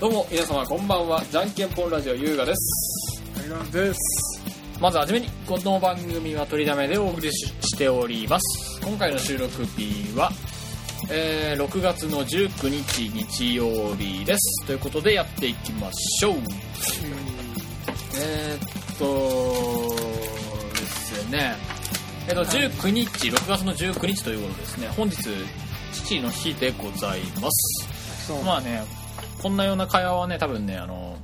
どうも皆様こんばんは。じゃんけんぽんラジオ優雅です。タイガーです。まずはじめにこの番組は取りだめでお送りししております。今回の収録日は、えー6月の19日日曜日です。ということでやっていきましょう。えー、っとですね。えっと19日6月の19日ということですね。本日父の日でございます。まあねこんなような会話はね多分ねあの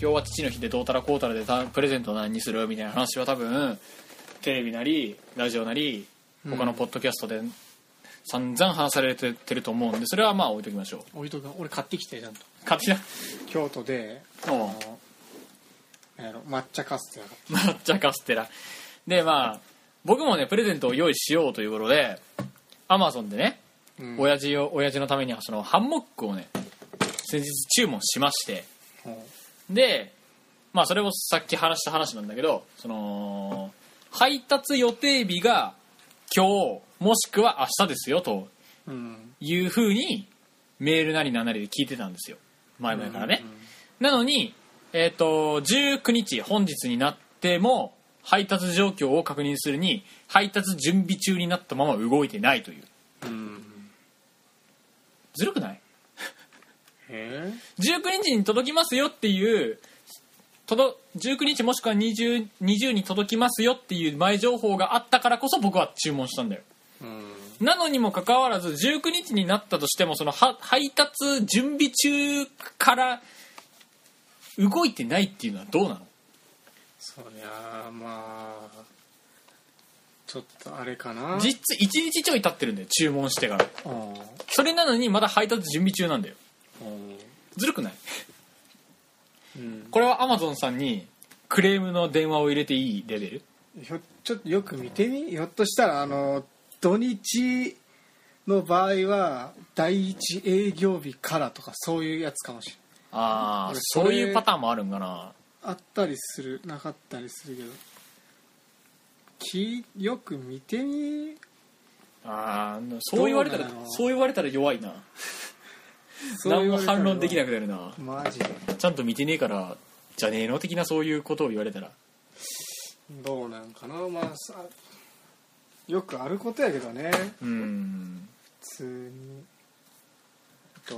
今日は父の日でどうたらこうたらでたプレゼント何にするみたいな話は多分テレビなりラジオなり他のポッドキャストで散々話されてると思うんでそれはまあ置いときましょう。置いとく俺買ってきてちゃんと。勝手な京都であのなんやろ抹茶カステラ。が抹茶カステラ。でまあ僕もねプレゼントを用意しようということでアマゾンでね、うん。親父を親父のためにそのハンモックをね先日注文しまして。ほでまあそれをさっき話した話なんだけどその配達予定日が今日もしくは明日ですよとううん。いうふうにメールなりなんなりで聞いてたんですよ。前々からね、なのにえっ、と19日本日になっても配達状況を確認するに配達準備中になったまま動いてないという。うん、うん、ずるくない？え19日に届きますよっていう届19日もしくは 20, 20に届きますよっていう前情報があったからこそ僕は注文したんだよ。なのにもかかわらず19日になったとしてもそのは配達準備中から動いてないっていうのはどうなの？そりゃあまあちょっとあれかな。実質1日ちょい経ってるんだよ注文してから。うんそれなのにまだ配達準備中なんだよずるくない？うん。これはアマゾンさんにクレームの電話を入れていいレベル？ひょちょっとよく見てみ？ひょっとしたらあの土日の場合は第一営業日からとかそういうやつかもしれない。ああ俺それそういうパターンもあるんかな。あったりする。なかったりするけど。きよく見てみ？ああそう言われたらそう言われたら弱いな何も反論できなくなるな。マジで。ちゃんと見てねえからじゃねえの的なそういうことを言われたら。どうなんかな。まあさよくあることやけどね。うん普通に。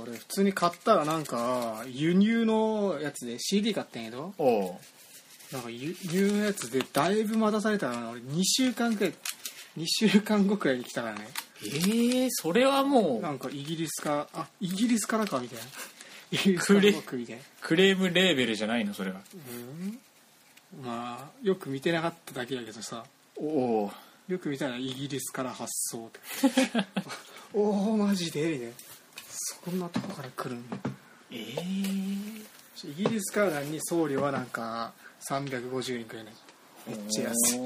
俺普通に買ったらなんか輸入のやつで CD 買ったんやけど。おう。なんか輸入のやつでだいぶ待たされたからな俺2週間くらい2週間後くらいに来たからねええそれはもうんなかイギリスかあイギリスからかみたいな。イギリスから僕みたいな。クレームレーベルじゃないのそれは。うん？まあよく見てなかっただけやけどさ。おおよく見たらイギリスから発送って。おおマジで？みたいな。そんなとこから来るんだええイギリスから何に送料はなんか350円くらいねめっちゃ安いい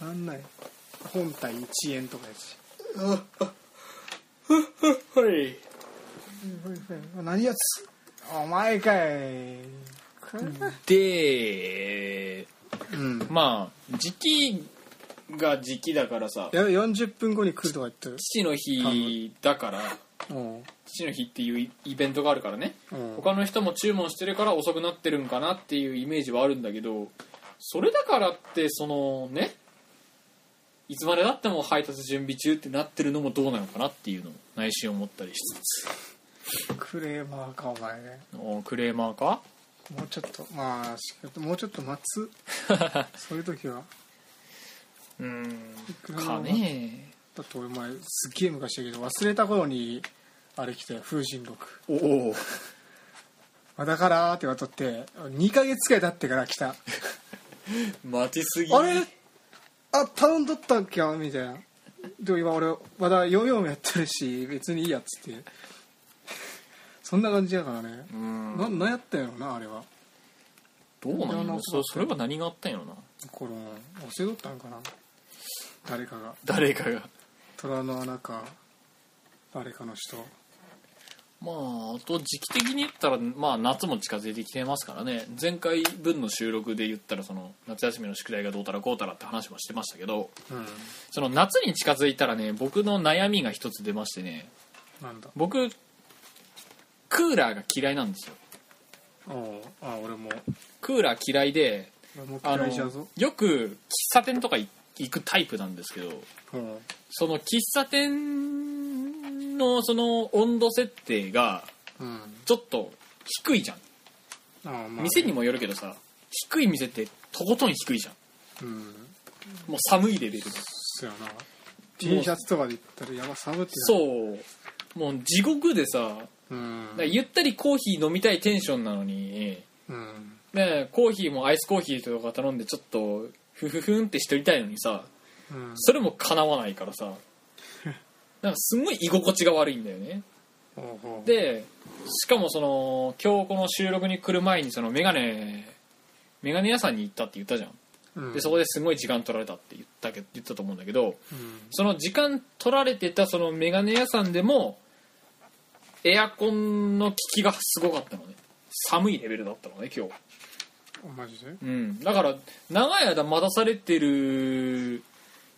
なんない。本体1円とかやしはい。何やつ？お前かい。でうん。まあ時期が時期だからさ。いや40分後に来るとか言ってる。父の日だからうん。父の日っていうイイベントがあるからね。うん。他の人も注文してるから遅くなってるんかなっていうイメージはあるんだけどそれだからってそのねいつまでたっても配達準備中ってなってるのもどうなのかなっていうのを内心思ったりしつクレーマーかお前ね。つおクレーマーか？もうちょっとまあしもうちょっと待つ。そういう時は。うーん。クレーマーはかねだって俺前すっげえ昔だけど忘れた頃にあれ来たよ風神録。おおあだからーって言われとって2ヶ月くらい経ってから来た。待ちすぎ。あれ？あ頼んどったんきゃみたいな。でも今俺まだ44やってるし別にいいやっつって。そんな感じやからね。うーん。な何やったんやろなあれは。どうなな。んのそそれは何があったんやろな。これ忘れとったんかな。誰かが。誰かが。虎の穴か誰かの人まああと時期的に言ったら、まあ、夏も近づいてきてますからね。前回分の収録で言ったらその夏休みの宿題がどうたらこうたらって話もしてましたけどうん。その夏に近づいたらね僕の悩みが一つ出ましてね。なんだ？僕9クーラーが嫌いなんですよ。おうあ俺も。クーラー嫌いであのよく喫茶店とか行くタイプなんですけどうんその喫茶店のその温度設定がうん。ちょっと低いじゃん。あまあね。店にもよるけどさ低い店ってとことん低いじゃん。うん。もう寒いレベルで。そうやな。T シャツとかで言ったらやば寒ってなそう。もう地獄でさうん。だからゆったりコーヒー飲みたいテンションなのにうん。ねコーヒーもアイスコーヒーとか頼んでちょっとフフフンってしとりたいのにさうん。それも叶わないからさなんかすごい居心地が悪いんだよね。でしかもその今日この収録に来る前にそのメガネメガネ屋さんに行ったって言ったじゃん。うん。でそこですごい時間取られたって言ったけ言ったと思うんだけどうん。その時間取られてたそのメガネ屋さんでもエアコンの効きがすごかったのね。寒いレベルだったのね今日。おマジで？うん。だから長い間待たされてる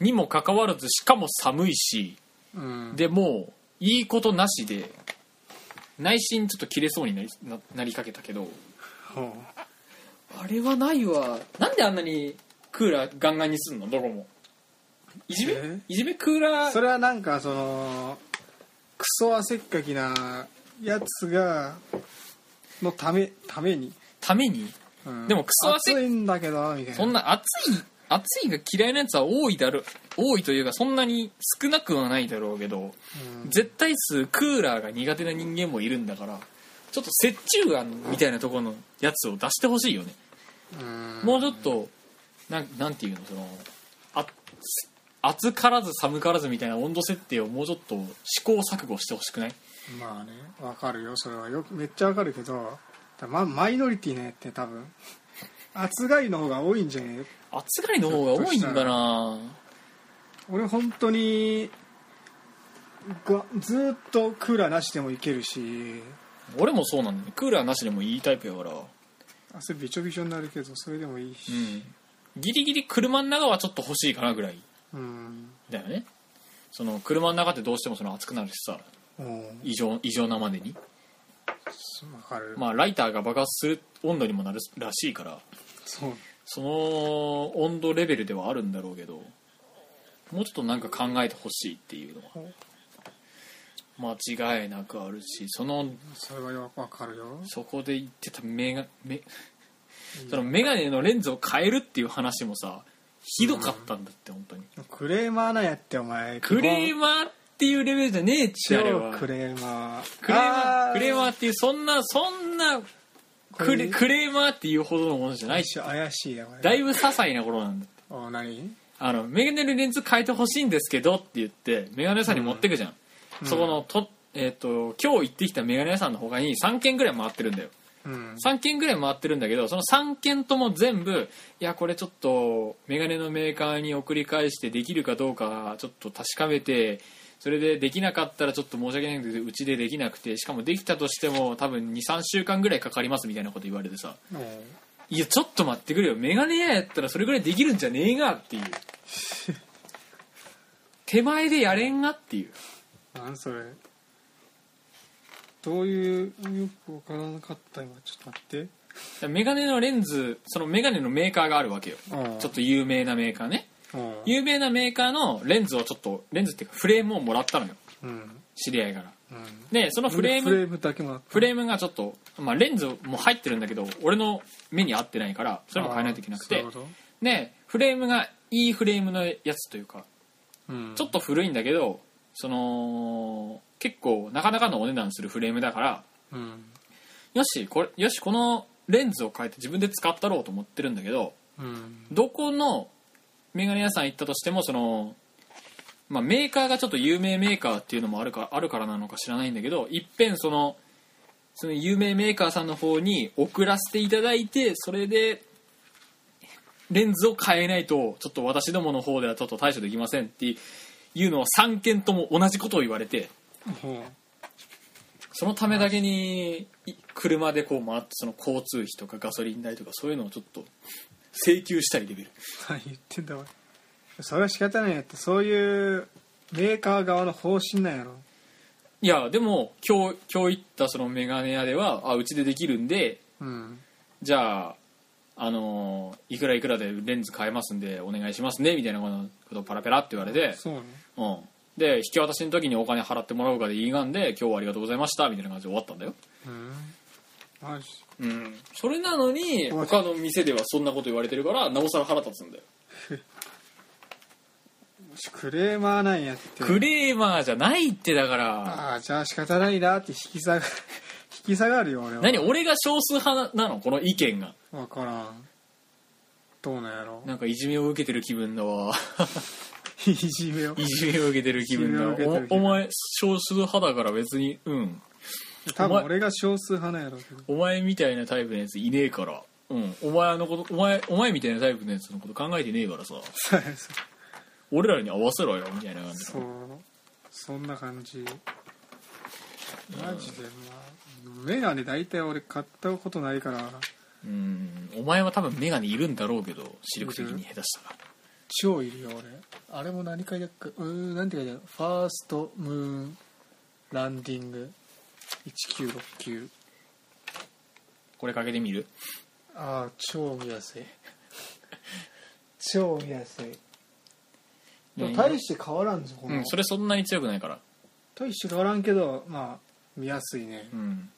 にもかかわらずしかも寒いしうん。でもういいことなしで内心ちょっと切れそうになりななりかけたけどほう。あれはないわ。なんであんなにクーラーガンガンにすんの？どこも。いじめ？え？いじめクーラー？それはなんかそのクソ汗っかきなやつがのためために、ために？うん。でもクソ汗暑いんだけどみたいな。そんな暑い？暑いが嫌いなやつは多いだろ多いというかそんなに少なくはないだろうけどうん。絶対数クーラーが苦手な人間もいるんだからちょっと折衷案みたいなところのやつを出してほしいよね。うん。もうちょっとなんなんていうのそのあ暑からず寒からずみたいな温度設定をもうちょっと試行錯誤してほしくない？まあねわかるよ。それはよくめっちゃわかるけどだまマイノリティのやって多分。暑がりの方が多いんじゃね？え暑がりの方が多いんだな。俺本当にがずーっとクーラーなしでもいけるし。俺もそうなんだね。クーラーなしでもいいタイプやから。汗びちょびちょになるけどそれでもいいし。うん。ギリギリ車の中はちょっと欲しいかなぐらい。うん。だよね。その車の中ってどうしてもその暑くなるしさ。う。ん異常異常なまでに。わかる、まあライターが爆発する温度にもなるらしいから。そうその温度レベルではあるんだろうけどもうちょっとなんか考えてほしいっていうのは間違いなくあるしそのそれはよくわかるよ。そこで言ってたメガメそのメガネのレンズを変えるっていう話もさひどかったんだって本当に。クレーマーなんやってお前。クレーママーっていうレベルじゃねえっちゃあれは。超クレーマー。クレーマーあクレーマーっていうそんなそんなクレクレーマーっていうほどのものじゃないし怪しいやこれだいぶ些細なことなんだって。お何？あのメガネのレンズ変えてほしいんですけどって言ってメガネ屋さんに持ってくじゃん、うん。そこのと,、えー、と今日行ってきたメガネ屋さんの他に3軒ぐらい回ってるんだよ。うん。3軒ぐらい回ってるんだけどその3軒とも全部いやこれちょっとメガネのメーカーに送り返してできるかどうかちょっと確かめてそれでできなかったらちょっと申し訳ないけどうちでできなくてしかもできたとしても多分23週間ぐらいかかりますみたいなこと言われてさおいやちょっと待ってくれよ。メガネ屋やったらそれぐらいできるんじゃねえがっていう。手前でやれんがっていう。なんそれ。どういうよくわからなかった今ちょっと待って。メガネのレンズそのメガネのメーカーがあるわけよ。うん。ちょっと有名なメーカーね。うん有名なメーカーのレンズをちょっとレンズっていうかフレームをもらったのよ。うん。知り合いから。うん。でそのフレームフレームだけもらった。フレームがちょっと、まあ、レンズも入ってるんだけど俺の目に合ってないからそれも変えないといけなくて。でフレームがいいフレームのやつというかとうん。ちょっと古いんだけどその結構なかなかのお値段するフレームだからうん。よしこれよしこのレンズを変えて自分で使ったろうと思ってるんだけどうん。どこのメガネ屋さん行ったとしてもその、まあ、メーカーがちょっと有名メーカーっていうのもあるかあるからなのか知らないんだけどいっぺんそのその有名メーカーさんの方に送らせていただいてそれでレンズを変えないとちょっと私どもの方ではちょっと対処できませんっていうのを3件とも同じことを言われてそのためだけに車でこう回ってその交通費とかガソリン代とかそういうのをちょっと請求したいレベル。何言ってんだおい。それは仕方ないやってそういうメーカー側の方針なんやろ。いやでも今日今日行ったそのメガネ屋ではあうちでできるんでうん。じゃああのーいくらいくらでレンズ買えますんでお願いしますねみたいなことをパラペラって言われて、そうね。うん、で引き渡しの時にお金払ってもらうかで言いがんで今日はありがとうございましたみたいな感じで終わったんだよ。うん。マジうん。それなのに他の店ではそんなこと言われてるからなおさら腹立つんだよ。クレーマーなんやって。クレーマーじゃないってだから。ああじゃあ仕方ないなって引き下が 引き下がるよ俺は。何？俺が少数派なの？この意見が。分からん。どうなんやろ？なんかいじめを受けてる気分だわ。いじめを。いじめを受けてる気分だいじめを受けてる気分。おお前少数派だから別にうん多分俺が少数派なんやろうけど。お前みたいなタイプのやついねえから。うん。お前のことお前お前みたいなタイプのやつのこと考えてねえからさ。そう俺らに合わせろよみたいな感じそうそんな感じ。マジでまあメガネ大体俺買ったことないから。うん。お前は多分眼鏡いるんだろうけど視力的に下手したら。超いるよ俺。あれも何書いてあっかうーん何て書いてある？ファーストムーンランディング1969これかけてみる？ああ超見やすい。超見やすい。でも大して変わらんぞこの、うんそれそんなに強くないから。大して変わらんけどまあ見やすいね。うん。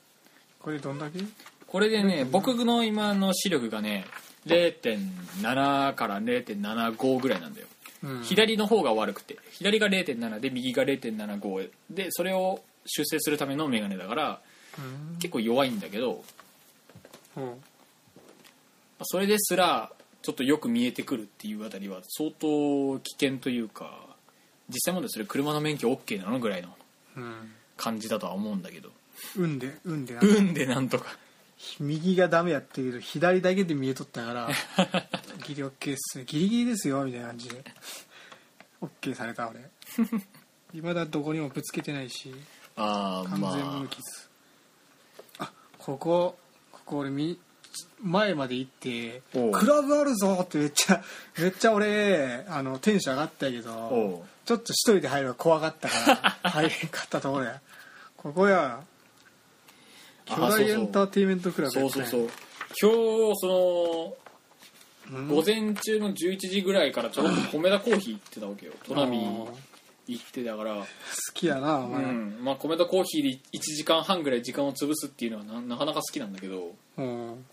これどんだけ？これでね僕の今の視力がね0.7から0.75ぐらいなんだよ、うん。左の方が悪くて。左が0.7で右が0.75でそれを修正するための眼鏡だからうん。結構弱いんだけどうん。それですらちょっとよく見えてくるっていうあたりは相当危険というか実際問題それ車の免許 OK なのぐらいのうん。感じだとは思うんだけど。運で運でな運でなんとか。右がダメやってるけど左だけで見えとったから ギリオッケーっすね。ギリギリですよみたいな感じで。オッケーされた俺。今だどこにもぶつけてないしああ。完全まあ無傷あここここ俺み前まで行っておう。クラブあるぞってめっちゃ めっちゃ俺あのテンション上がったけおどう。ちょっと一人で入るの怖かったから 入れんかったところや。ここや巨あそうそう。大エンターテインメントクラブやったんや。そうそうそう。今日そうん？の午前中の11時ぐらいからちょろっと米田コーヒー行ってたわけよ。トナミあー行ってたから。好きやなおう前、ん。まあ米田コーヒーで1時間半ぐらい時間を潰すっていうのはななかなか好きなんだけど。うん。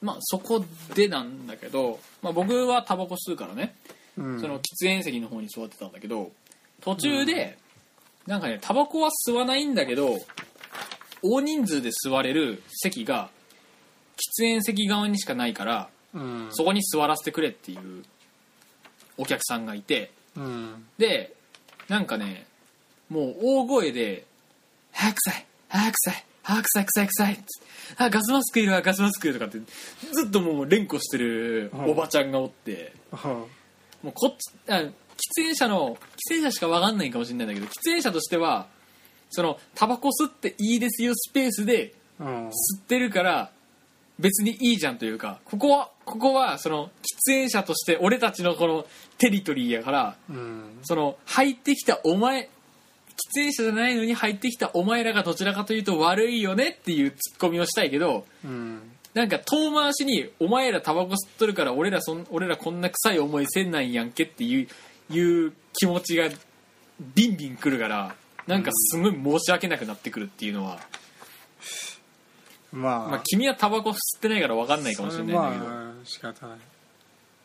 まあそこでなんだけど、まあ、僕はタバコ吸うからね。うん。その喫煙席の方に座ってたんだけど途中で、なんかねタバコは吸わないんだけど大人数で座れる席が喫煙席側にしかないからうん。そこに座らせてくれっていうお客さんがいて。うん。でなんかねもう大声で「早く臭い早く臭い早く臭い臭い臭い」っつってあガスマスクいるわガスマスク」とかってずっともう連呼してるおばちゃんがおって。はもうこっちあ喫煙者の喫煙者しか分かんないかもしれないんだけど喫煙者としてはそのタバコ吸っていいですよスペースで吸ってるから別にいいじゃんというかここはここはその喫煙者として俺たちのこのテリトリーやからうん。その入ってきたお前喫煙者じゃないのに入ってきたお前らがどちらかというと悪いよねっていうツッコミをしたいけどうん。なんか遠回しに「お前らタバコ吸っとるから俺らそん俺らこんな臭い思いせんないやんけ」っていういう気持ちがビンビンくるからなんかすごい申し訳なくなってくるっていうのは、まあ、まあ、君はタバコ吸ってないから分かんないかもしれないんだけど、まあ仕方ない。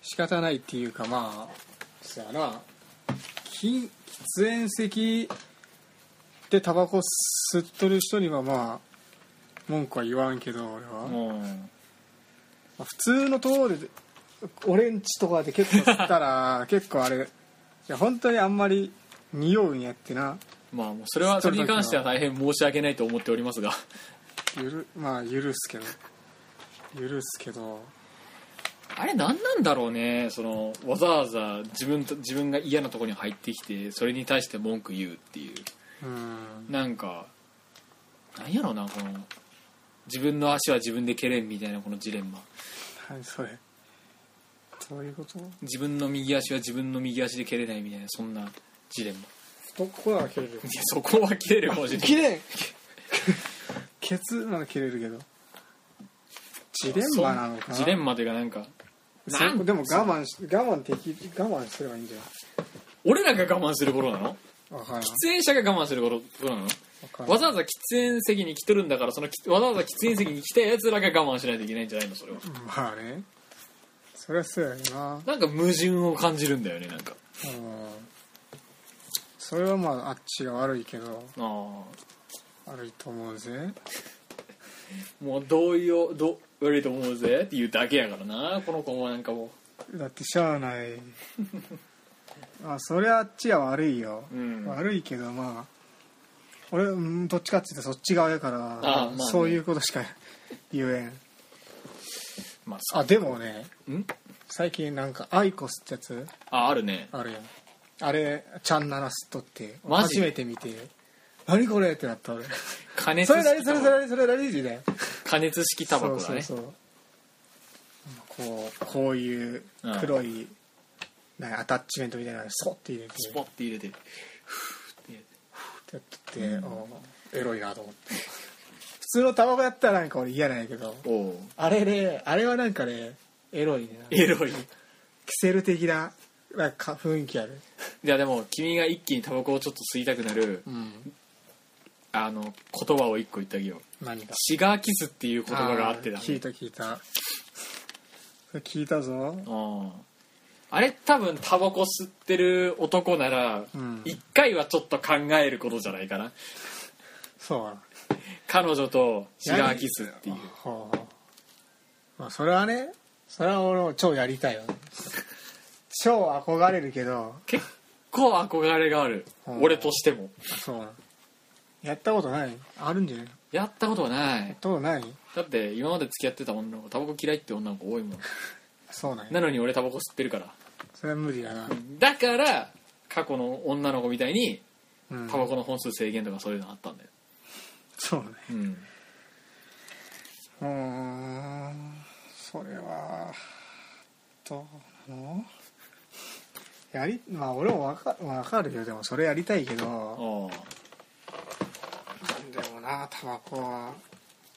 仕方ないっていうかまあそやな。き喫煙席でタバコ吸っとる人にはまあ文句は言わんけど俺は、まもあ普通のところで俺んちとかで結構吸ったら 結構あれいや本当にあんまり匂うんやってな。うまあもうそれはそれに関しては大変申し訳ないと思っておりますがゆるまあ許すけど。許すけど。あれ何なんだろうね。そのわざわざ自分と自分が嫌なところに入ってきてそれに対して文句言うっていう。うん。なんかなんやろうなこの自分の足は自分で蹴れんみたいなこのジレンマ。何それ。どういうこと？自分の右足は自分の右足で蹴れないみたいなそんなジレンマ。ここなら切れる。よいやそこは切れるかもしれない。切れん ケツなら切れるけど。ジレンマなのかな？ジレンマというかなんかそなんでも我慢し我慢でき我慢すればいいんじゃ俺らが我慢する頃なの？喫煙者が我慢する頃なの？わざわざ喫煙席に来とるんだからそのきわざわざ喫煙席に来たやつらが我慢しないといけないんじゃないの？それは。まあね。そりゃそうやよな。なんか矛盾を感じるんだよねなんか。うん。それはまああっちが悪いけど。ああ悪いと思うぜ。もう同意をど悪いと思うぜって言うだけやからな。この子もなんかもだってしゃあない。あそりゃあっちは悪いよ、うん。悪いけどまあ俺うんどっちかっていうとそっち側やからあまあね。そういうことしか言えん。うまあそあでもねん？最近なんかアイコスってやつ？ああるね。あるやん。あれちゃんならすっとってマジ初めて見て何これってなった俺。加熱それ何式タバコそれそれ何それ何時だよ加熱式タバコだねそうそうそう。こうこういう黒い、なん。アタッチメントみたいなのソッて入れて。スポッて入れて。ふーって入れてってやってて、おエロいなと思って。普通のタバコやったらなんか俺嫌なんやけど。おう。あれねあれはなんかねエロいね。エロい。キセル的ななんか雰囲気ある。いやでも君が一気にタバコをちょっと吸いたくなる。うんあの言葉を一個言ってあげよう。何が？シガーキスっていう言葉があってだー聞いた聞いた。それ聞いたぞ。うんあれ多分タバコ吸ってる男ならうん。一回はちょっと考えることじゃないかな。そう彼女とシガーキスっていう。はあまあそれはねそれは俺も超やりたいわ 超憧れるけど。結構憧れがある。うん。俺としても。そう。なのやったことない？あるんじゃない？やっやったことはない。たことない？だって今まで付き合ってた女の子タバコ嫌いって女の子多いもん。そうなんや。なのに俺タバコ吸ってるから。それは無理だな。だから過去の女の子みたいにうん。タバコの本数制限とかそういうのあったんだよ。そうね。うん。うーん。それはどうなのやりまあ俺も分か分かるよでもそれやりたいけどあでもなタバコは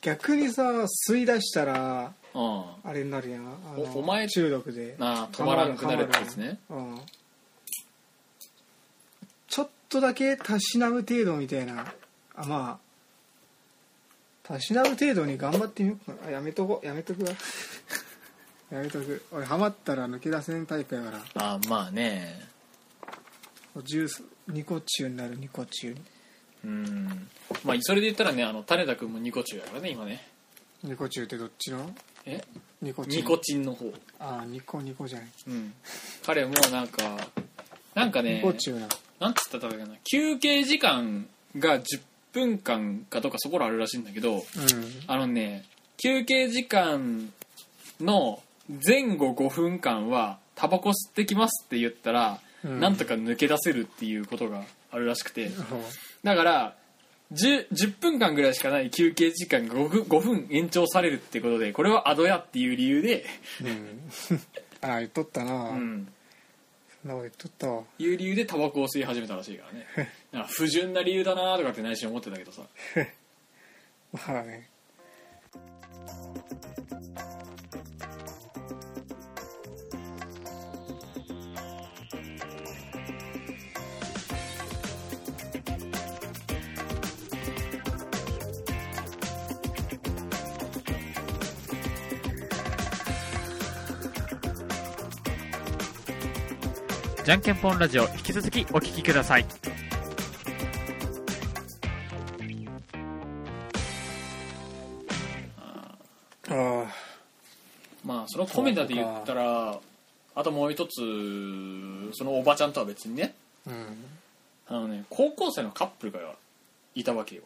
逆にさ吸い出したらああれになるやん。あのおお前中毒で。なあ止まらなくなるってやつね。うん。ちょっとだけたしなむ程度みたいな。あまあたしなむ程度に頑張ってみようかな。あやめとこやめとくわ。やめとく。俺ハマったら抜け出せんタイプやから。ああまあね。ジュースニコチュウになるニコチュうん。まあそれで言ったらねあの種田君もニコチュウやからね今ね。ニコチュウってどっちの？え？ニコチュウニコチンの方。ああニコニコじゃない。うん。彼もなんかなんかねニコチュウななんつったらいいかな？休憩時間が10分間かどうかそこらあるらしいんだけどうん。あのね休憩時間の前後5分間はタバコ吸ってきますって言ったら、うん。なんとか抜け出せるっていうことがあるらしくて。だから 10, 10分間ぐらいしかない休憩時間が 5, 分5分延長されるってことでこれはアドやっていう理由で、うん。ああ言っとったな、うん、そんなこと言っとったわ。いう理由でタバコを吸い始めたらしいからね。な不純な理由だなとかって内心思ってたけどさ。まあねじゃんけんぽんラジオ引き続きお聞きください。ああまあそのコメダで言ったらあともう一つそのおばちゃんとは別にね。うん。あのね高校生のカップルがいたわけよ、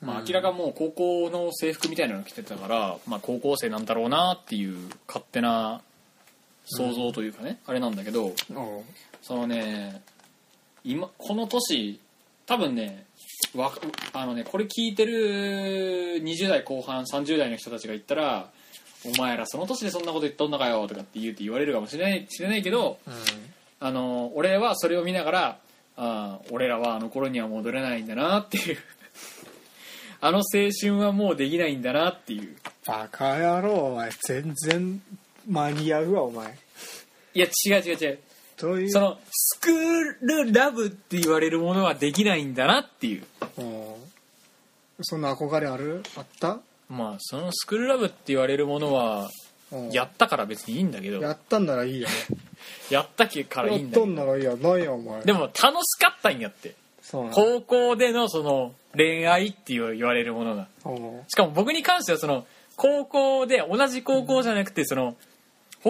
まあ、うん。明らかもう高校の制服みたいなの着てたから、まあ、高校生なんだろうなっていう勝手な想像というかね、あれなんだけどそのね今この年多分ねわあのねこれ聞いてる20代後半30代の人たちが言ったら「お前らその年でそんなこと言っとんのかよ」とかって言うって言われるかもしれない知れないけどうん。あの俺はそれを見ながらああ俺らはあの頃には戻れないんだなっていう。あの青春はもうできないんだなっていう。バカ野郎お前。全然間に合うわお前。いや違う違う違うどうい。うそのスクールラブって言われるものはできないんだなっていう。うん。そんな憧れある？あった？まあそのスクールラブって言われるものはうん。やったから別にいいんだけど。やったんならいいよ やったからいいやったんだけど。んならいいやないやお前。でも楽しかったんやって。そうなの高校でのその恋愛っていう言われるものが。うん。しかも僕に関してはその高校で同じ高校じゃなくてその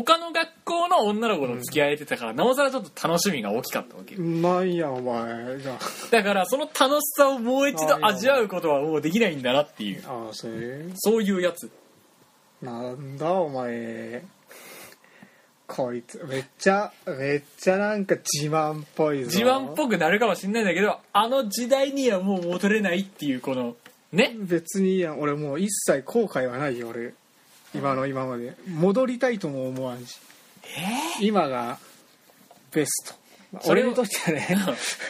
他の学校の女の子と付き合えてたからなおさらちょっと楽しみが大きかったわけよ。ないやお前じゃだからその楽しさをもう一度味わうことはもうできないんだなっていう。ああそれそういうやつ。なんだお前。こいつめっちゃめっちゃなんか自慢っぽいぞ。自慢っぽくなるかもしれないんだけどあの時代にはもう戻れないっていうこのね。別にいいやん。俺もう一切後悔はないよ俺今の今まで。戻りたいとも思わんし。今がベスト。俺にとってはね。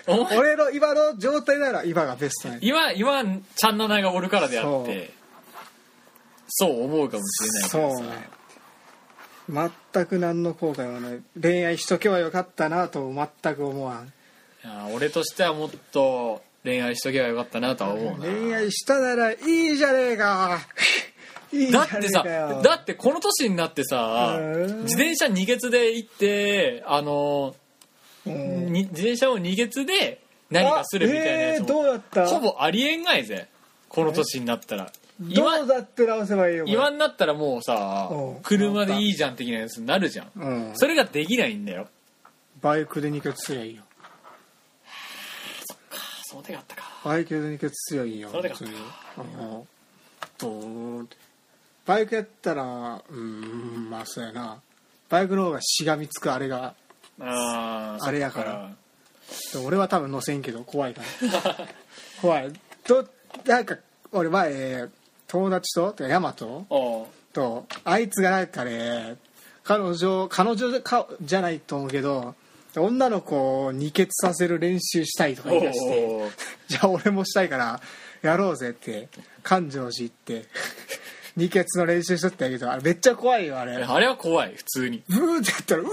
俺の今の状態なら今がベストね今今ちゃんなながおるからであって。そう。思うかもしれないけどさ。そうね。全く何の後悔はない。恋愛しとけばよかったなと全く思わん。いや俺としてはもっと恋愛しとけばよかったなとは思うな。恋愛したならいいじゃねえかだってさだってこの年になってさうん。自転車二月で行ってあの自転車を二月で何かするみたいなやつあえーどもうだった？ほぼありえんがいぜ。この年になったら。ど今うだって直せばいいよ。今になったらもうさうん。車でいいじゃん的なやつになるじゃん。うん。それができないんだよ。バイクで二血すりゃいいよ。その手があったか。バイクで二血すりゃいいよそれでか。普通に。うん。ドーンってバイクやったらうーんまあそうやな。バイクの方がしがみつくあれがあーあれやから。俺は多分乗せんけど怖いから。怖い。となんか俺前友達とてかヤマトとあいつがなんかね彼女彼女かじゃないと思うけど女の子を二血させる練習したいとか言い出して じゃあ俺もしたいからやろうぜって感情寺行って二血の練習しとったんやけどあれめっちゃ怖いよあれ。あれは怖い普通に。ブーってやったらうわ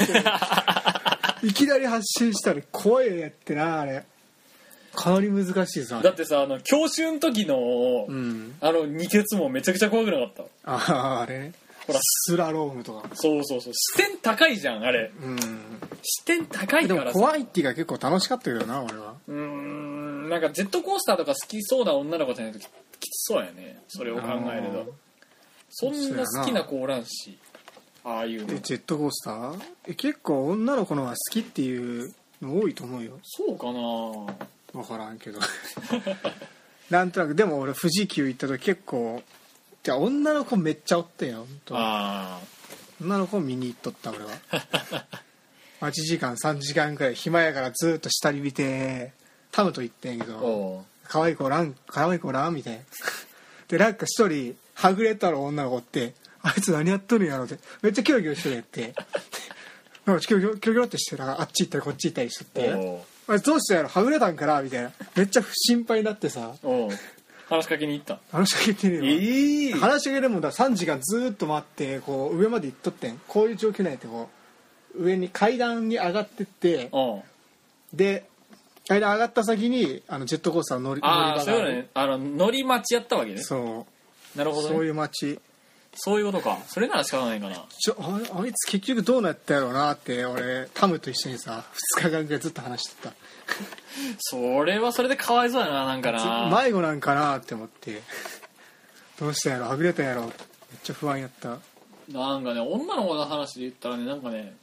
ーって。いきなり発信したら怖いやってなあれ。かなり難しいぞあれ。だってさあの教習の時の、うん。あの二血もめちゃくちゃ怖くなかった？あああれね。ほら。スラロームとか。そうそうそう。視点高いじゃんあれ。うん。視点高いからさ。怖いっていうか結構楽しかったけどな俺は。うーんなんかジェットコースターとか好きそうな女の子じゃないとききつそうやね。それを考えると。そんな好きな子おらんし。ああいうの。えジェットコースター？え結構女の子の方が好きっていうの多いと思うよ。そうかな。分からんけど。なんとなく。でも俺富士急行った時結構じゃあ女の子めっちゃおったよ本当あ女の子見に行っとった俺は。待ち時間3時間くらい暇やからずっと下に見てタムと行ってんやけあど可愛い子おらん可愛い子おらんみたいな。でなんか一人はぐれたの女の子おってあいつ何やっとるんやろってめっちゃキョロキョロしてるやって。なんかキョロキョロってしてなんかあっち行ったりこっち行ったりしとってあれどうしたんやろ？はぐれたんかな？みたいな。めっちゃ心配になってさ。おう。話しかけに行った？話しかけてねえわ。ええ話しかけでもだ3時間ずーっと待ってこう上まで行っとってん。こういう状況なんやってこう上に階段に上がってっておう。で階段上がった先にあのジェットコースターの乗りああそういうのね。あの乗り待ちやったわけね。そう。なるほどね。そういう街そういうことか。それなら仕方ないかな。ちょああいつ結局どうなったやろうなって俺タムと一緒にさ2日間ぐらいずっと話してた。それはそれでかわいそうやななんかな。迷子なんかなって思って。どうしたんやろはぐれたんやろめっちゃ不安やった。なんかね女の子の話で言ったらねなんかね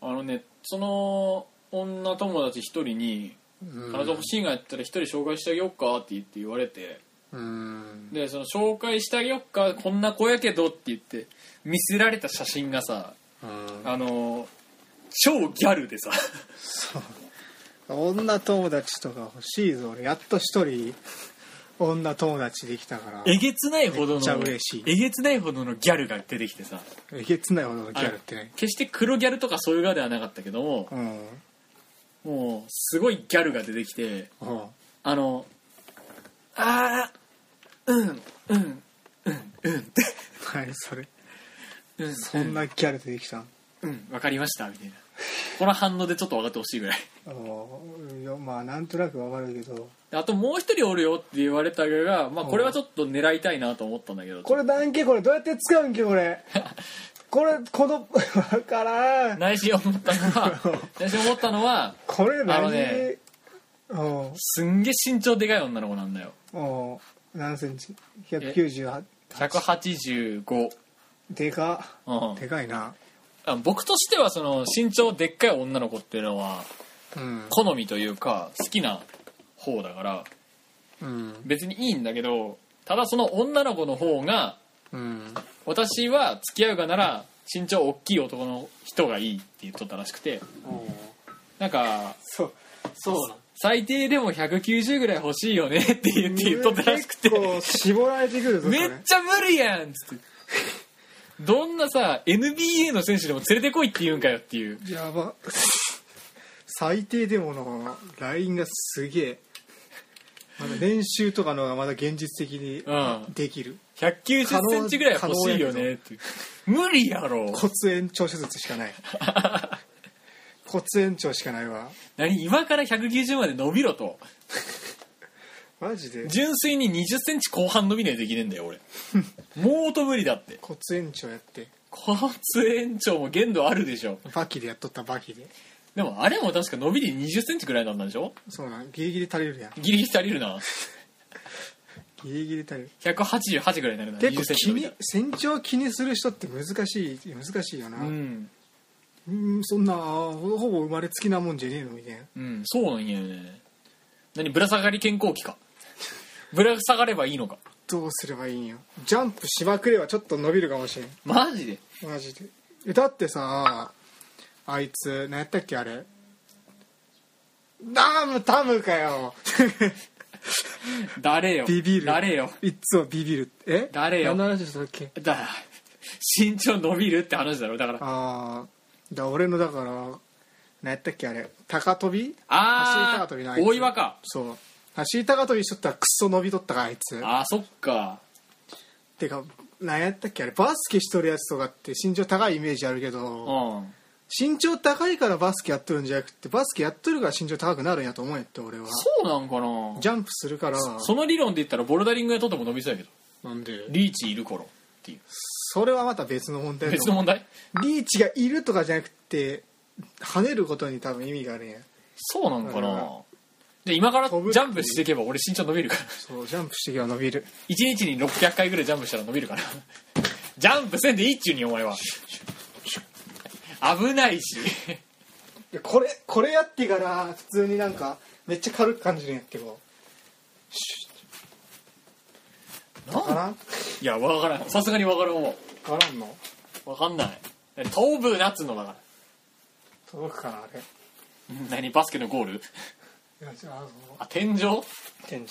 あのねその女友達一人にうん。彼女欲しいがやったら一人紹介してあげよっかって言って言われてうん。でその紹介してあげよっかこんな子やけどって言って見せられた写真がさうん。あの超ギャルでさ。女友達とか欲しいぞ。俺やっと一人女友達できたから。えげつないほどめっちゃの嬉しい。えげつないほどのギャルが出てきてさ。えげつないほどのギャルってね決して黒ギャルとかそういう側ではなかったけどもうんもうすごいギャルが出てきてうん。あのあーうんうんうんうんって。何それ。うんそんなギャル出てきたんうんわかりましたみたいな。この反応でちょっと分かってほしいぐらい。うんいやまあなんとなくわかるけど。あともう一人おるよって言われたが、まあ、これはちょっと狙いたいなと思ったんだけど。これなんけこれどうやって使うんけこれこれこの わからん。内心思ったのは 内心思ったのはこれ何？あのねうん。すんげえ身長でかい女の子なんだよ。うん。何センチ？198 185、でか。うん。でかいな。あ僕としてはその身長でっかい女の子っていうのはうん。好みというか好きな方だからうん。別にいいんだけどただその女の子の方がうん私は付き合うがなら身長大きい男の人がいいって言っとったらしくてなんかそうそうなん最低でも190ぐらい欲しいよねって言って言っとったらしくて。絞られてくるぞめっちゃ無理やんっつって。どんなさ NBA の選手でも連れてこいって言うんかよっていう。やば。最低でものラインがすげえ。まだ練習とかのがまだ現実的にうん。できる、1 9 0センチぐらい欲しいよねって無理やろ。骨延長手術しかない。骨延長しかないわ。何今から190まで伸びろと。マジで？純粋に2 0センチ後半伸びないとできねえんだよ俺。もうと無理だって。骨延長やって。骨延長も限度あるでしょ。バキでやっとったバキで。でもあれも確か伸びで2 0センチぐらいなんだでしょ。そうなんギリギリ足りるやん。ギリギリ足りるなギリギリ足りる188ぐらいになるな。結構20センチ気に身長気にする人って難しい難しいよな、らうん。うんそんなほほぼ生まれつきなもんじゃねえのみたいなうんそうなんやよね。何ぶら下がり健康器か。ぶら下がればいいのか。どうすればいいんよ。ジャンプしまくればちょっと伸びるかもしれん。マジで？マジで。えだってさあいつ何やったっけあれ。ダムタムかよ 誰よ。ビビる。誰よ。いっつもビビる。え？誰よ。何の話したっけ？だ身長伸びるって話だろ。だから。ああだ俺のだから何やったっけあれ？高跳び？あ走り高跳びのあいつ。大岩か。そう。走り高跳びしとったらクソ伸びとったかあいつ。あーそっか。てか何やったっけあれ？バスケしとるやつとかって身長高いイメージあるけうどん身長高いからバスケやっとるんじゃなくてバスケやっとるから身長高くなるんやと思うんやって俺は。そうなんかな。ジャンプするから。その理論で言ったらボルダリングやとっても伸びそうやけどなんでリーチいる頃っていう。それはまた別の問題別の問題？リーチがいるとかじゃなくて跳ねることに多分意味があるんや。そうなんかうんな。で今からジャンプしていけば俺身長伸びるから。そうジャンプしてきゃ伸びる。1日に600回ぐらいジャンプしたら伸びるから。ジャンプせんでいいっちゅうにお前は危ないし。いやこれこれやってから普通になんかめっちゃ軽く感じるんやけど。シュッわからん？わいや分からん。さすがに分からんわ。からんの？分かんない。飛ぶなっつうのだから届くかなあれ。うん何？バスケのゴール？いやじゃああ天井？その天井。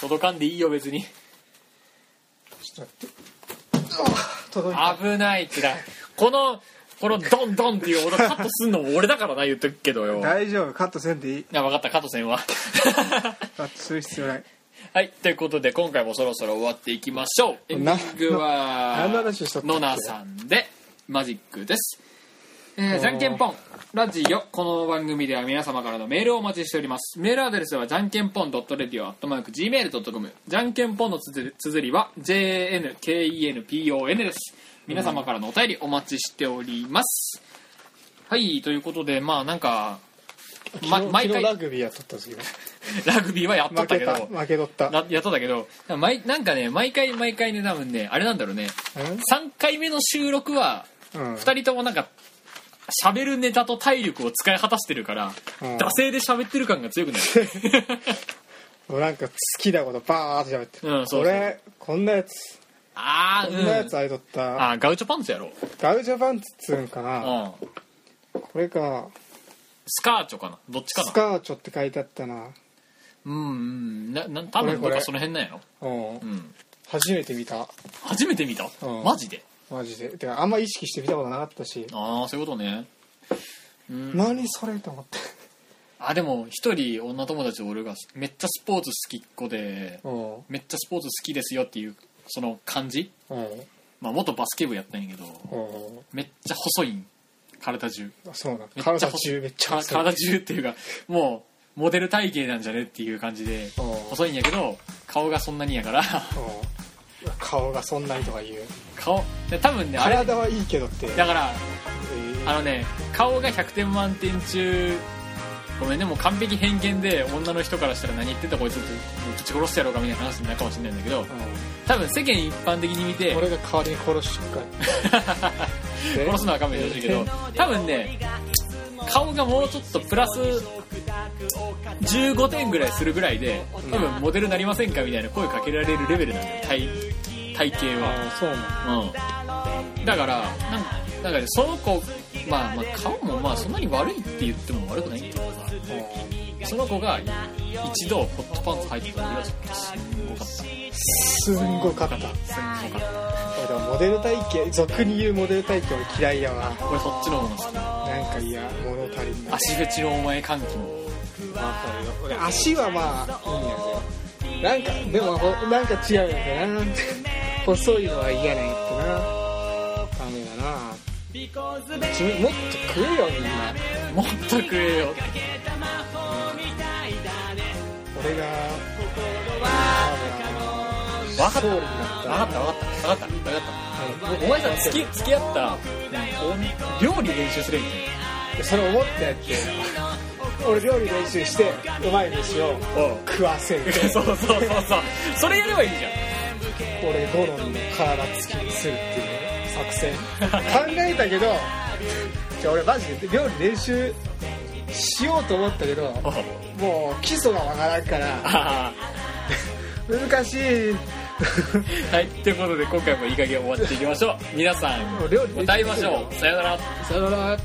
届かんでいいよ別に。ちょっと待って。うわ届いた。危ないってだ。このこのドンドンっていう音カットすんのも俺だからな言っとくけどよ。大丈夫カットせんでいい。あ分かったカットせんは カットする必要ない。はいということで今回もそろそろ終わっていきましょう。エンディングはノナさんでマジックです、えーじゃんけんぽん。ラジオこの番組では皆様からのメールをお待ちしております。メールアドレスはじゃんけんぽん .radio.gmail.com じゃんけんぽんのつづ綴りは JNKENPON です皆様からのお便りお待ちしております、はいということでまあなんか、ま、昨日毎回昨日ラグビーやっとったんですけど。ラグビーはやっとったけど負けた負けとった。なやっとったけど毎なんかね毎回毎回ね多分ねあれなんだろうね。3回目の収録はうん。2人ともなんか喋るネタと体力を使い果たしてるから、うん。惰性で喋ってる感が強くなる。もうなんか好きなことバーって喋ってうんそうそう。これこんなやつあーこんなやつうん。あいとった？あーガウチョパンツやろ。ガウジャパンツっつうんかうなん。これか。スカーチョかな。どっちかな。スカーチョって書いてあったな。うんうん。なな多分どっかその辺なんやろ。うん。うん。初めて見た。初めて見た、うん。マジで？マジで。てかあんま意識して見たことなかったし。ああそういうことね。うん。何それと思って。あでも一人女友達俺がめっちゃスポーツ好きっ子でうん。めっちゃスポーツ好きですよっていうその感じ？うん。まあ元バスケ部やったんやけどうん。めっちゃ細いん。体中。そうな体中めっちゃか細い。体中っていうかもうモデル体型なんじゃねっていう感じでうん。細いんやけど顔がそんなにやから。うん。顔がそんなにとか言う。顔で多分ねあれ体はいいけどって。だからえー。あのね顔が100点満点中ごめんねもう完璧偏見で女の人からしたら何言ってんだこいつってぶち殺してやろうかみたいな話になるかもしれないんだけど多分世間一般的に見てうん俺が代わりに殺しとくから。で 殺すのは勘弁してほしいけど多分ね顔がもうちょっとプラス15点ぐらいするぐらいで多分モデルなりませんかみたいな声かけられるレベルなんだよ体体型は。あそうなんうん。だからなんかその子まあまあ顔もまあそんなに悪いって言っても悪くないっていうかその子が一度ホットパンツ履いてた時はちょっとすんごかった。すんごかったすんごかっ俺でもモデル体型俗に言うモデル体型俺嫌いやわ。た俺そっちの方が好きなんか嫌物足りんな足フェチのお前歓喜のわかるよ俺足はまあいいんやけどなんかでもほなんか違うんだな細いのは嫌なんやってなダメだな君もっと食えよみんなもっと食えよ俺がわかった分ったかった分かった分かった。分かったお前さ付き付き合った料理練習すればいいんそれ思ってやって俺料理練習してうまい飯を食わせる。そうそうそうそう。それやればいいじゃ俺好みの体つきにするっていう作戦。考えたけどじゃあ俺マジで料理練習しようと思ったけどんもう基礎がわからんから。あ難しいーはいということで今回もいい加減終わっていきましょう。皆さん料理歌いましょう。さよなら。さよなら。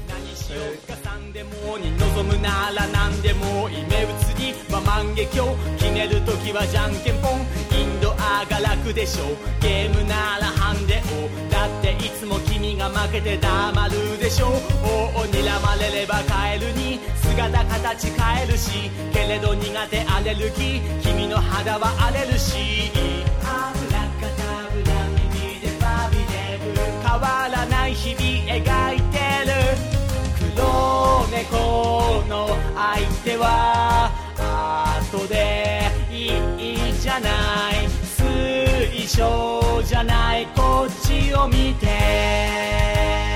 何でもに望むなら。何でも夢移りは万華鏡決める時はじゃんけんぽんインドアが楽でしょゲームなら。ハンデをだっていつも君が負けて黙るでしょ。王を睨まれればカエルに。姿形変えるしけれど苦手アレルギー君の肌は荒れるし。アブラカタブラ耳でバビデブ変わらない日々描いてる。黒猫の相手は後でいいじゃない。象じゃないこっちを見て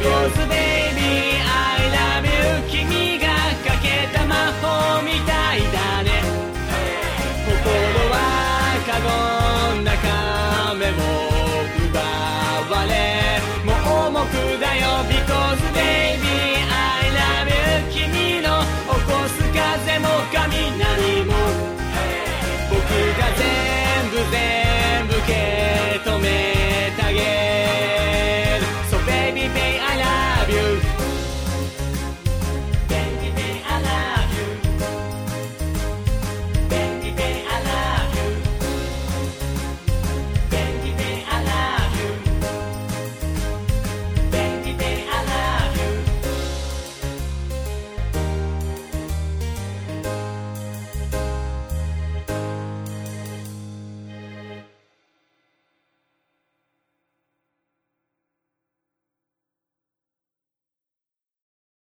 Dios